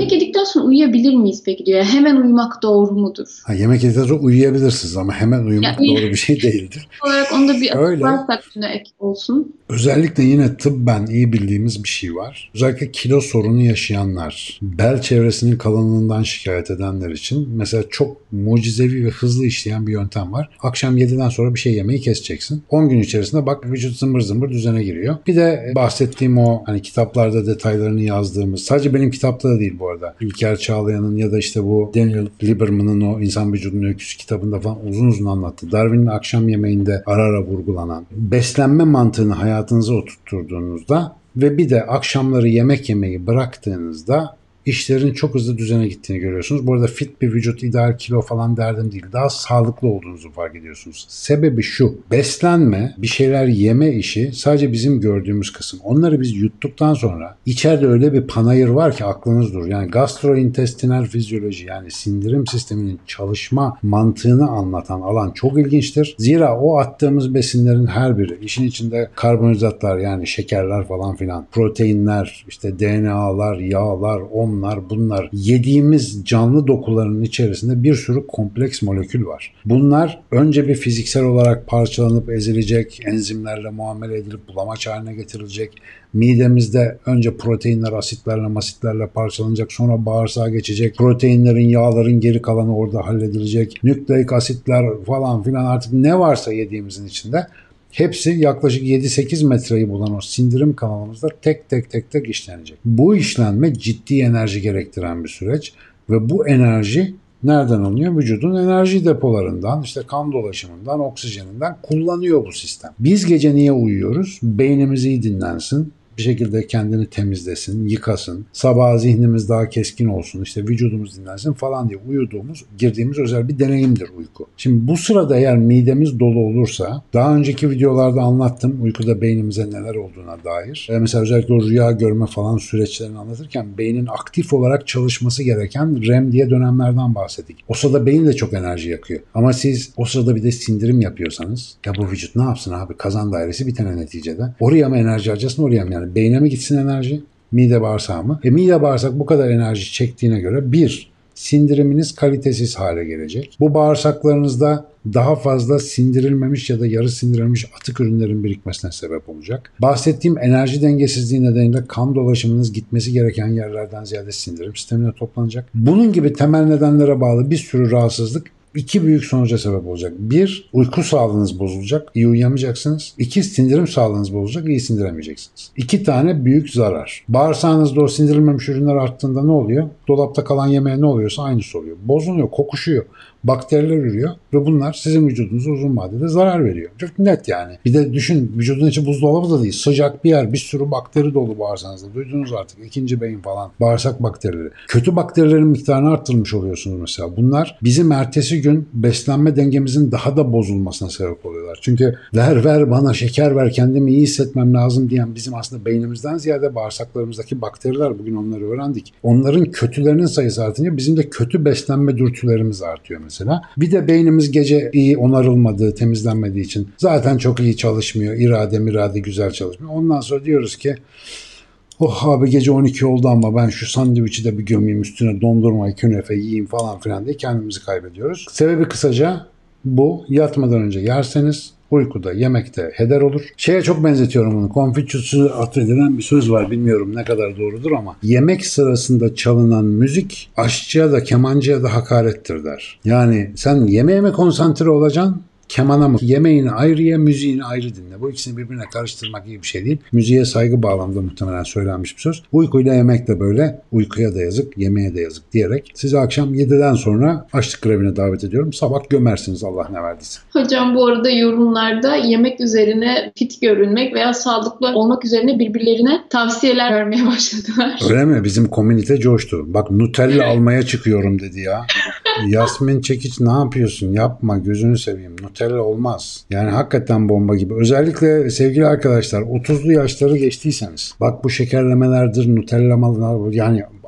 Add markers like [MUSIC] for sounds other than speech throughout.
Yemek yedikten sonra uyuyabilir miyiz peki diyor. Hemen uyumak doğru mudur? Ha, yemek yedikten sonra uyuyabilirsiniz ama hemen uyumak Ya, doğru bir şey değildir. [LAUGHS] olarak onda bir Öyle. varsak ek olsun. Özellikle yine tıbben iyi bildiğimiz bir şey var. Özellikle kilo sorunu yaşayanlar, bel çevresinin kalınlığından şikayet edenler için mesela çok mucizevi ve hızlı işleyen bir yöntem var. Akşam 7'den sonra bir şey yemeyi keseceksin. 10 gün içerisinde bak vücut zımbır zımbır düzene giriyor. Bir de bahsettiğim o hani kitaplarda detaylarını yazdığımız, sadece benim kitapta da değil bu arada. İlker Çağlayan'ın ya da işte bu Daniel Lieberman'ın o İnsan Vücudunun Öyküsü kitabında falan uzun uzun anlattı. Darwin'in akşam yemeğinde ara ara vurgulanan beslenme mantığını hayatınıza oturtturduğunuzda ve bir de akşamları yemek yemeyi bıraktığınızda işlerin çok hızlı düzene gittiğini görüyorsunuz. Bu arada fit bir vücut, ideal kilo falan derdim değil. Daha sağlıklı olduğunuzu fark ediyorsunuz. Sebebi şu. Beslenme, bir şeyler yeme işi sadece bizim gördüğümüz kısım. Onları biz yuttuktan sonra içeride öyle bir panayır var ki aklınız durur. Yani gastrointestinal fizyoloji yani sindirim sisteminin çalışma mantığını anlatan alan çok ilginçtir. Zira o attığımız besinlerin her biri işin içinde karbonhidratlar yani şekerler falan filan, proteinler, işte DNA'lar, yağlar, onlar bunlar yediğimiz canlı dokuların içerisinde bir sürü kompleks molekül var. Bunlar önce bir fiziksel olarak parçalanıp ezilecek, enzimlerle muamele edilip bulamaç haline getirilecek. Midemizde önce proteinler asitlerle masitlerle parçalanacak sonra bağırsağa geçecek. Proteinlerin yağların geri kalanı orada halledilecek. Nükleik asitler falan filan artık ne varsa yediğimizin içinde Hepsi yaklaşık 7-8 metreyi bulan o sindirim kanalımızda tek tek tek tek işlenecek. Bu işlenme ciddi enerji gerektiren bir süreç ve bu enerji nereden alınıyor? Vücudun enerji depolarından, işte kan dolaşımından, oksijeninden kullanıyor bu sistem. Biz gece niye uyuyoruz? Beynimiz iyi dinlensin, bir şekilde kendini temizlesin, yıkasın, sabah zihnimiz daha keskin olsun, işte vücudumuz dinlensin falan diye uyuduğumuz, girdiğimiz özel bir deneyimdir uyku. Şimdi bu sırada eğer midemiz dolu olursa, daha önceki videolarda anlattım uykuda beynimize neler olduğuna dair. E mesela özellikle o rüya görme falan süreçlerini anlatırken beynin aktif olarak çalışması gereken REM diye dönemlerden bahsettik. O sırada beyin de çok enerji yakıyor. Ama siz o sırada bir de sindirim yapıyorsanız, ya bu vücut ne yapsın abi? Kazan dairesi bir tane neticede. Oraya mı enerji harcasın oraya mı yani? Beyne mi gitsin enerji? Mide bağırsağı mı? E mide bağırsak bu kadar enerji çektiğine göre bir, sindiriminiz kalitesiz hale gelecek. Bu bağırsaklarınızda daha fazla sindirilmemiş ya da yarı sindirilmiş atık ürünlerin birikmesine sebep olacak. Bahsettiğim enerji dengesizliği nedeniyle kan dolaşımınız gitmesi gereken yerlerden ziyade sindirim sistemine toplanacak. Bunun gibi temel nedenlere bağlı bir sürü rahatsızlık iki büyük sonuca sebep olacak. Bir, uyku sağlığınız bozulacak, iyi uyuyamayacaksınız. İki, sindirim sağlığınız bozulacak, iyi sindiremeyeceksiniz. İki tane büyük zarar. Bağırsağınızda o sindirilmemiş ürünler arttığında ne oluyor? Dolapta kalan yemeğe ne oluyorsa aynısı oluyor. Bozuluyor, kokuşuyor. Bakteriler ürüyor ve bunlar sizin vücudunuza uzun vadede zarar veriyor. Çok net yani. Bir de düşün vücudun içi buzdolabı da değil. Sıcak bir yer. Bir sürü bakteri dolu bağırsağınızda. Duydunuz artık. ikinci beyin falan. Bağırsak bakterileri. Kötü bakterilerin miktarını arttırmış oluyorsunuz mesela. Bunlar bizim ertesi gün beslenme dengemizin daha da bozulmasına sebep oluyorlar. Çünkü ver ver bana şeker ver kendimi iyi hissetmem lazım diyen bizim aslında beynimizden ziyade bağırsaklarımızdaki bakteriler bugün onları öğrendik. Onların kötülerinin sayısı artınca bizim de kötü beslenme dürtülerimiz artıyor mesela. Bir de beynimiz gece iyi onarılmadığı, temizlenmediği için zaten çok iyi çalışmıyor. İrade mirade güzel çalışmıyor. Ondan sonra diyoruz ki Oh abi gece 12 oldu ama ben şu sandviçi de bir gömeyim üstüne dondurmayı künefe yiyeyim falan filan diye kendimizi kaybediyoruz. Sebebi kısaca bu yatmadan önce yerseniz uykuda, yemekte heder olur. Şeye çok benzetiyorum bunu. Konfüçyüs'ü atfedilen bir söz var. Bilmiyorum ne kadar doğrudur ama yemek sırasında çalınan müzik aşçıya da kemancıya da hakarettir der. Yani sen yemeğe mi konsantre olacaksın kemana mı? Yemeğini ayrı ye, müziğini ayrı dinle. Bu ikisini birbirine karıştırmak iyi bir şey değil. Müziğe saygı bağlamında muhtemelen söylenmiş bir söz. Uykuyla yemek de böyle. Uykuya da yazık, yemeğe de yazık diyerek sizi akşam 7'den sonra açlık grevine davet ediyorum. Sabah gömersiniz Allah ne verdiyse. Hocam bu arada yorumlarda yemek üzerine fit görünmek veya sağlıklı olmak üzerine birbirlerine tavsiyeler vermeye [LAUGHS] başladılar. Öyle mi? Bizim komünite coştu. Bak Nutella almaya çıkıyorum dedi ya. [LAUGHS] Yasmin Çekiç ne yapıyorsun? Yapma gözünü seveyim. Nutella olmaz. Yani hakikaten bomba gibi. Özellikle sevgili arkadaşlar 30'lu yaşları geçtiyseniz bak bu şekerlemelerdir, Nutellamalar yani al- ba-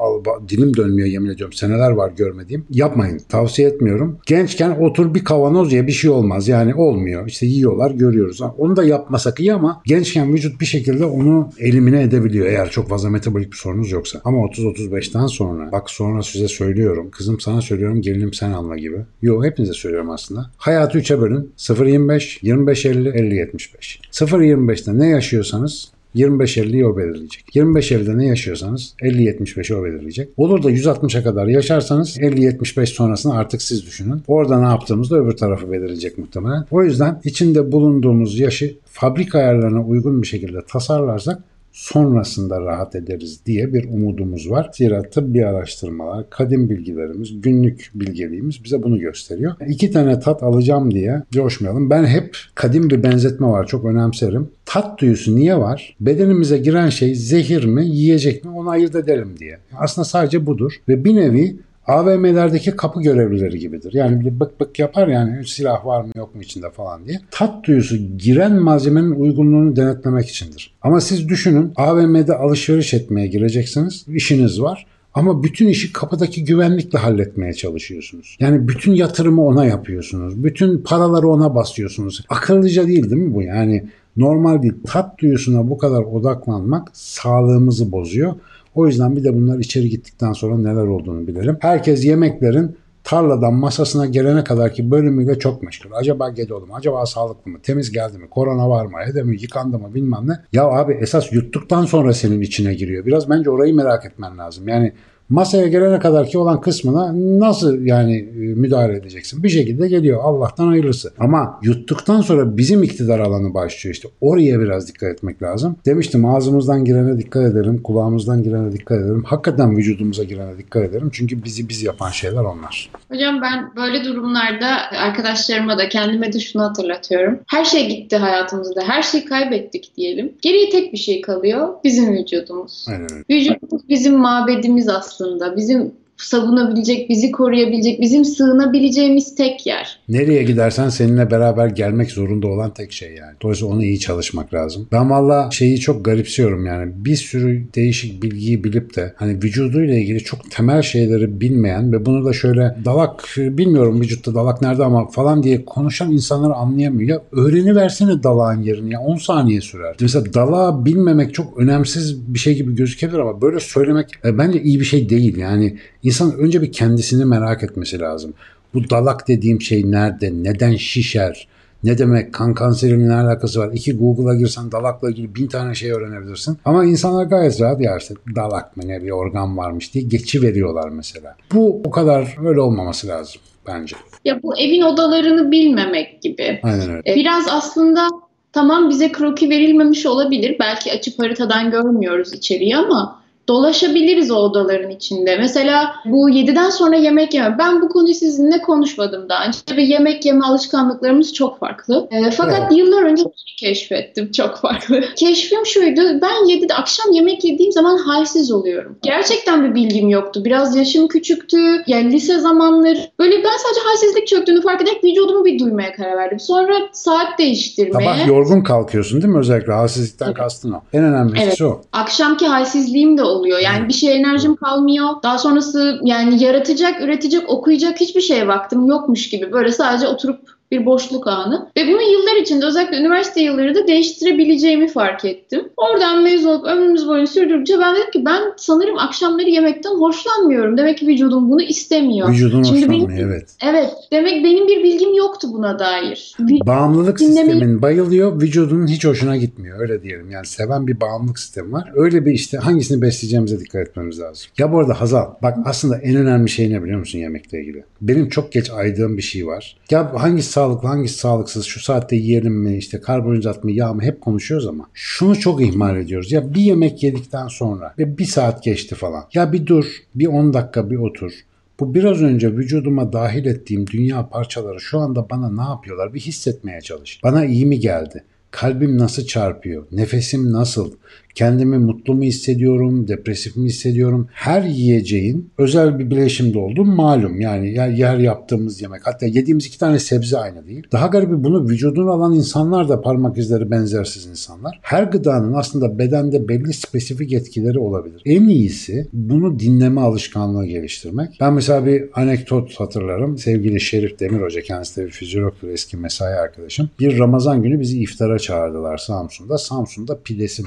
dilim dönmüyor yemin ediyorum. Seneler var görmediğim. Yapmayın. Tavsiye etmiyorum. Gençken otur bir kavanoz ye bir şey olmaz. Yani olmuyor. İşte yiyorlar görüyoruz. Onu da yapmasak iyi ama gençken vücut bir şekilde onu elimine edebiliyor eğer çok fazla metabolik bir sorunuz yoksa. Ama 30-35'ten sonra bak sonra size söylüyorum. Kızım sana söylüyorum gelinim sen alma gibi. Yo hepinize söylüyorum aslında. Hayatı 3'e bölün. 0-25, 25-50, 50-75. 0-25'te ne yaşıyorsanız 25-50'yi o belirleyecek. 25-50'de ne yaşıyorsanız 50-75'i o belirleyecek. Olur da 160'a kadar yaşarsanız 50-75 sonrasını artık siz düşünün. Orada ne yaptığımızda öbür tarafı belirleyecek muhtemelen. O yüzden içinde bulunduğumuz yaşı fabrika ayarlarına uygun bir şekilde tasarlarsak sonrasında rahat ederiz diye bir umudumuz var. Zira tıbbi araştırmalar, kadim bilgilerimiz, günlük bilgeliğimiz bize bunu gösteriyor. İki tane tat alacağım diye coşmayalım. Ben hep kadim bir benzetme var çok önemserim. Tat duyusu niye var? Bedenimize giren şey zehir mi, yiyecek mi onu ayırt edelim diye. Aslında sadece budur ve bir nevi AVM'lerdeki kapı görevlileri gibidir. Yani bir bık bık yapar yani silah var mı yok mu içinde falan diye. Tat duyusu giren malzemenin uygunluğunu denetlemek içindir. Ama siz düşünün AVM'de alışveriş etmeye gireceksiniz. işiniz var. Ama bütün işi kapıdaki güvenlikle halletmeye çalışıyorsunuz. Yani bütün yatırımı ona yapıyorsunuz. Bütün paraları ona basıyorsunuz. Akıllıca değil değil mi bu? Yani normal değil. Tat duyusuna bu kadar odaklanmak sağlığımızı bozuyor. O yüzden bir de bunlar içeri gittikten sonra neler olduğunu bilelim. Herkes yemeklerin tarladan masasına gelene kadarki bölümüyle çok meşgul. Acaba gedi oldu? Acaba sağlıklı mı? Temiz geldi mi? Korona var mı? Hede mi? Yıkandı mı? Bilmem ne. Ya abi esas yuttuktan sonra senin içine giriyor. Biraz bence orayı merak etmen lazım. Yani masaya gelene kadar ki olan kısmına nasıl yani e, müdahale edeceksin? Bir şekilde geliyor. Allah'tan hayırlısı. Ama yuttuktan sonra bizim iktidar alanı başlıyor işte. Oraya biraz dikkat etmek lazım. Demiştim ağzımızdan girene dikkat edelim. Kulağımızdan girene dikkat edelim. Hakikaten vücudumuza girene dikkat edelim. Çünkü bizi biz yapan şeyler onlar. Hocam ben böyle durumlarda arkadaşlarıma da kendime de şunu hatırlatıyorum. Her şey gitti hayatımızda. Her şeyi kaybettik diyelim. Geriye tek bir şey kalıyor. Bizim vücudumuz. Aynen. Vücudumuz bizim mabedimiz aslında. Bizim savunabilecek, bizi koruyabilecek, bizim sığınabileceğimiz tek yer. Nereye gidersen seninle beraber gelmek zorunda olan tek şey yani. Dolayısıyla onu iyi çalışmak lazım. Ben valla şeyi çok garipsiyorum yani. Bir sürü değişik bilgiyi bilip de hani vücuduyla ilgili çok temel şeyleri bilmeyen ve bunu da şöyle dalak bilmiyorum vücutta dalak nerede ama falan diye konuşan insanları anlayamıyor. Ya öğreniversene dalağın yerini ya 10 saniye sürer. Mesela dalağı bilmemek çok önemsiz bir şey gibi gözükebilir ama böyle söylemek e, bence iyi bir şey değil. Yani insan önce bir kendisini merak etmesi lazım. Bu dalak dediğim şey nerede? Neden şişer? Ne demek? Kan kanseriyle ne alakası var? İki Google'a girsen dalakla ilgili bin tane şey öğrenebilirsin. Ama insanlar gayet rahat ya işte dalak mı ne bir organ varmış diye geçi veriyorlar mesela. Bu o kadar öyle olmaması lazım bence. Ya bu evin odalarını bilmemek gibi. Aynen öyle. E, Biraz aslında tamam bize kroki verilmemiş olabilir. Belki açıp haritadan görmüyoruz içeriği ama dolaşabiliriz o odaların içinde. Mesela bu 7'den sonra yemek yeme. Ben bu konuyu sizinle konuşmadım daha önce ve yemek yeme alışkanlıklarımız çok farklı. E, fakat Evet. yıllar önce şey keşfettim çok farklı. [LAUGHS] Keşfim şuydu. Ben 7'de akşam yemek yediğim zaman halsiz oluyorum. Gerçekten bir bilgim yoktu. Biraz yaşım küçüktü. Yani lise zamanları. Böyle ben sadece halsizlik çöktüğünü fark ederek vücudumu bir duymaya karar verdim. Sonra saat değiştirmeye. Sabah yorgun kalkıyorsun değil mi? Özellikle halsizlikten Evet. kastın o. En önemlisi Evet. o. Akşamki halsizliğim de oluyor. Yani bir şey enerjim kalmıyor. Daha sonrası yani yaratacak, üretecek, okuyacak hiçbir şeye vaktim yokmuş gibi. Böyle sadece oturup bir boşluk anı. Ve bunu yıllar içinde özellikle üniversite yılları da değiştirebileceğimi fark ettim. Oradan mezun olup ömrümüz boyunca sürdürdükçe ben dedim ki ben sanırım akşamları yemekten hoşlanmıyorum. Demek ki vücudum bunu istemiyor. Vücudun Şimdi hoşlanmıyor benim- evet. Evet. Demek benim bir bilgim yoktu buna dair. Vi- Bağımlılık Dinlemeyi- sistemin bayılıyor, vücudunun hiç hoşuna gitmiyor. Öyle diyelim. Yani seven bir bağımlılık sistemi var. Öyle bir işte hangisini besleyeceğimize dikkat etmemiz lazım. Ya bu arada Hazal, bak aslında en önemli şey ne biliyor musun yemekle ilgili? Benim çok geç aydığım bir şey var. Ya hangisi sağlıklı, hangisi sağlıksız, şu saatte yiyelim mi, işte karbonhidrat mı, yağ mı hep konuşuyoruz ama şunu çok ihmal ediyoruz. Ya bir yemek yedikten sonra ve bir saat geçti falan. Ya bir dur, bir 10 dakika bir otur. Bu biraz önce vücuduma dahil ettiğim dünya parçaları şu anda bana ne yapıyorlar bir hissetmeye çalış. Bana iyi mi geldi? Kalbim nasıl çarpıyor? Nefesim nasıl? Kendimi mutlu mu hissediyorum, depresif mi hissediyorum? Her yiyeceğin özel bir bileşimde olduğu malum. Yani yer, yer yaptığımız yemek hatta yediğimiz iki tane sebze aynı değil. Daha garibi bunu vücuduna alan insanlar da parmak izleri benzersiz insanlar. Her gıdanın aslında bedende belli spesifik etkileri olabilir. En iyisi bunu dinleme alışkanlığı geliştirmek. Ben mesela bir anekdot hatırlarım. Sevgili Şerif Demir Hoca kendisi de bir fizyologtur eski mesai arkadaşım. Bir Ramazan günü bizi iftara çağırdılar Samsun'da. Samsun'da pidesi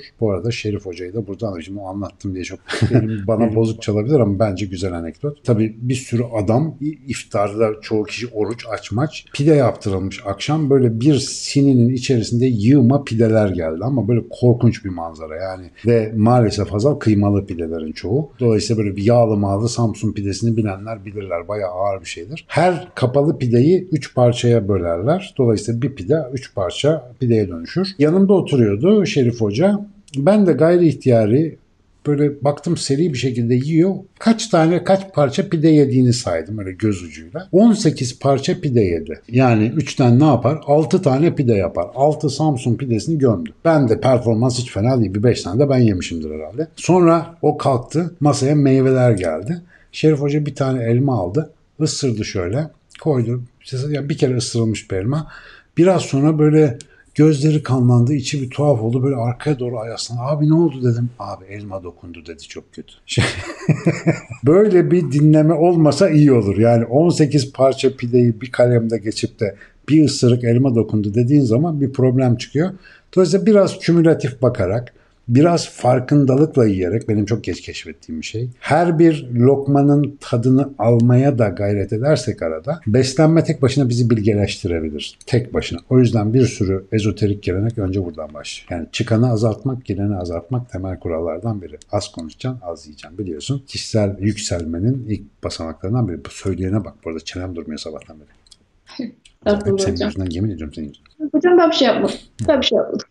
meşhurdur. Bu arada Şerif Hoca'yı da buradan şimdi anlattım diye çok [LAUGHS] bana bozuk çalabilir ama bence güzel anekdot. Tabii bir sürü adam iftarda çoğu kişi oruç açmaç. Pide yaptırılmış akşam böyle bir sininin içerisinde yığma pideler geldi ama böyle korkunç bir manzara yani. Ve maalesef Hazal kıymalı pidelerin çoğu. Dolayısıyla böyle bir yağlı mağlı Samsun pidesini bilenler bilirler. Bayağı ağır bir şeydir. Her kapalı pideyi 3 parçaya bölerler. Dolayısıyla bir pide 3 parça pideye dönüşür. Yanımda oturuyordu Şerif Hoca. Ben de gayri ihtiyari böyle baktım seri bir şekilde yiyor. Kaç tane kaç parça pide yediğini saydım öyle göz ucuyla. 18 parça pide yedi. Yani 3'ten ne yapar? 6 tane pide yapar. 6 Samsun pidesini gömdü. Ben de performans hiç fena değil. Bir 5 tane de ben yemişimdir herhalde. Sonra o kalktı. Masaya meyveler geldi. Şerif Hoca bir tane elma aldı. ısırdı şöyle. Koydu. Yani bir kere ısırılmış bir elma. Biraz sonra böyle Gözleri kanlandı, içi bir tuhaf oldu. Böyle arkaya doğru ayaslandı. Abi ne oldu dedim. Abi elma dokundu dedi çok kötü. [LAUGHS] Böyle bir dinleme olmasa iyi olur. Yani 18 parça pideyi bir kalemde geçip de bir ısırık elma dokundu dediğin zaman bir problem çıkıyor. Dolayısıyla biraz kümülatif bakarak biraz farkındalıkla yiyerek benim çok geç keşfettiğim bir şey. Her bir lokmanın tadını almaya da gayret edersek arada beslenme tek başına bizi bilgeleştirebilir. Tek başına. O yüzden bir sürü ezoterik gelenek önce buradan başlıyor. Yani çıkanı azaltmak, gireni azaltmak temel kurallardan biri. Az konuşacaksın, az yiyeceksin biliyorsun. Kişisel yükselmenin ilk basamaklarından biri. Bu söyleyene bak bu arada çenem durmuyor sabahtan beri. Hep senin yüzünden yemin ediyorum senin yüzünden. Hocam ben bir şey yapmadım. Ben bir şey yapmadım.